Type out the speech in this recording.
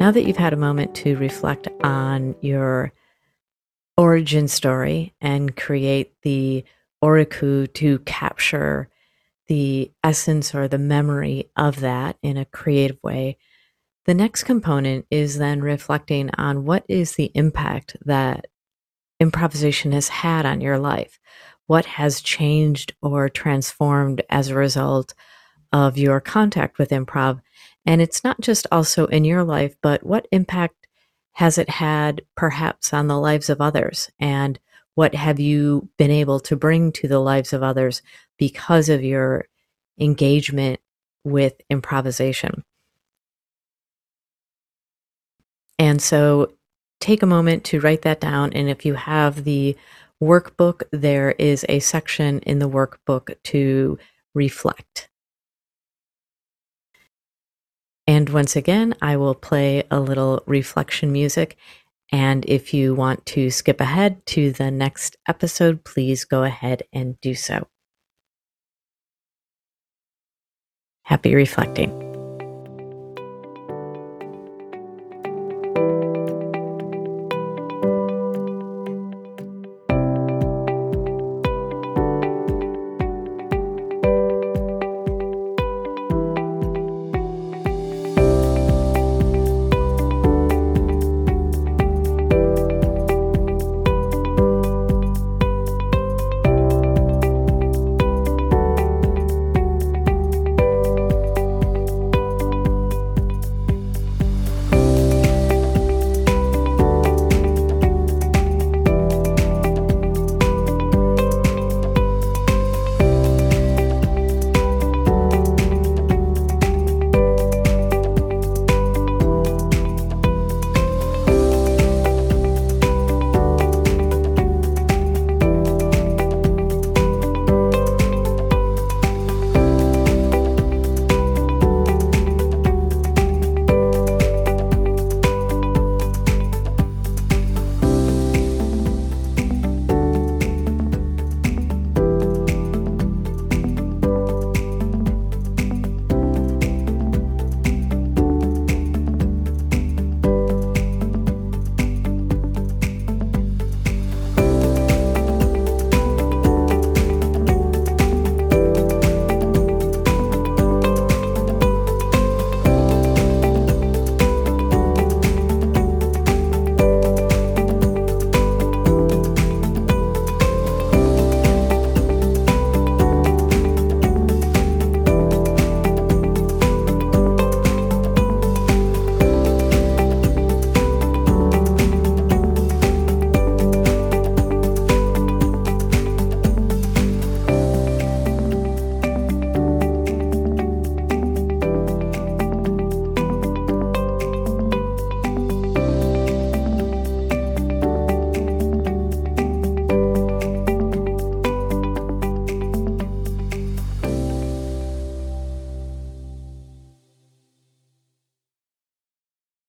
Now that you've had a moment to reflect on your origin story and create the Oroku to capture the essence or the memory of that in a creative way, the next component is then reflecting on what is the impact that improvisation has had on your life. What has changed or transformed as a result of your contact with improv? And it's not just also in your life, but what impact has it had perhaps on the lives of others? And what have you been able to bring to the lives of others because of your engagement with improvisation? And so take a moment to write that down. And if you have the workbook, there is a section in the workbook to reflect. And once again, I will play a little reflection music. And if you want to skip ahead to the next episode, please go ahead and do so. Happy reflecting.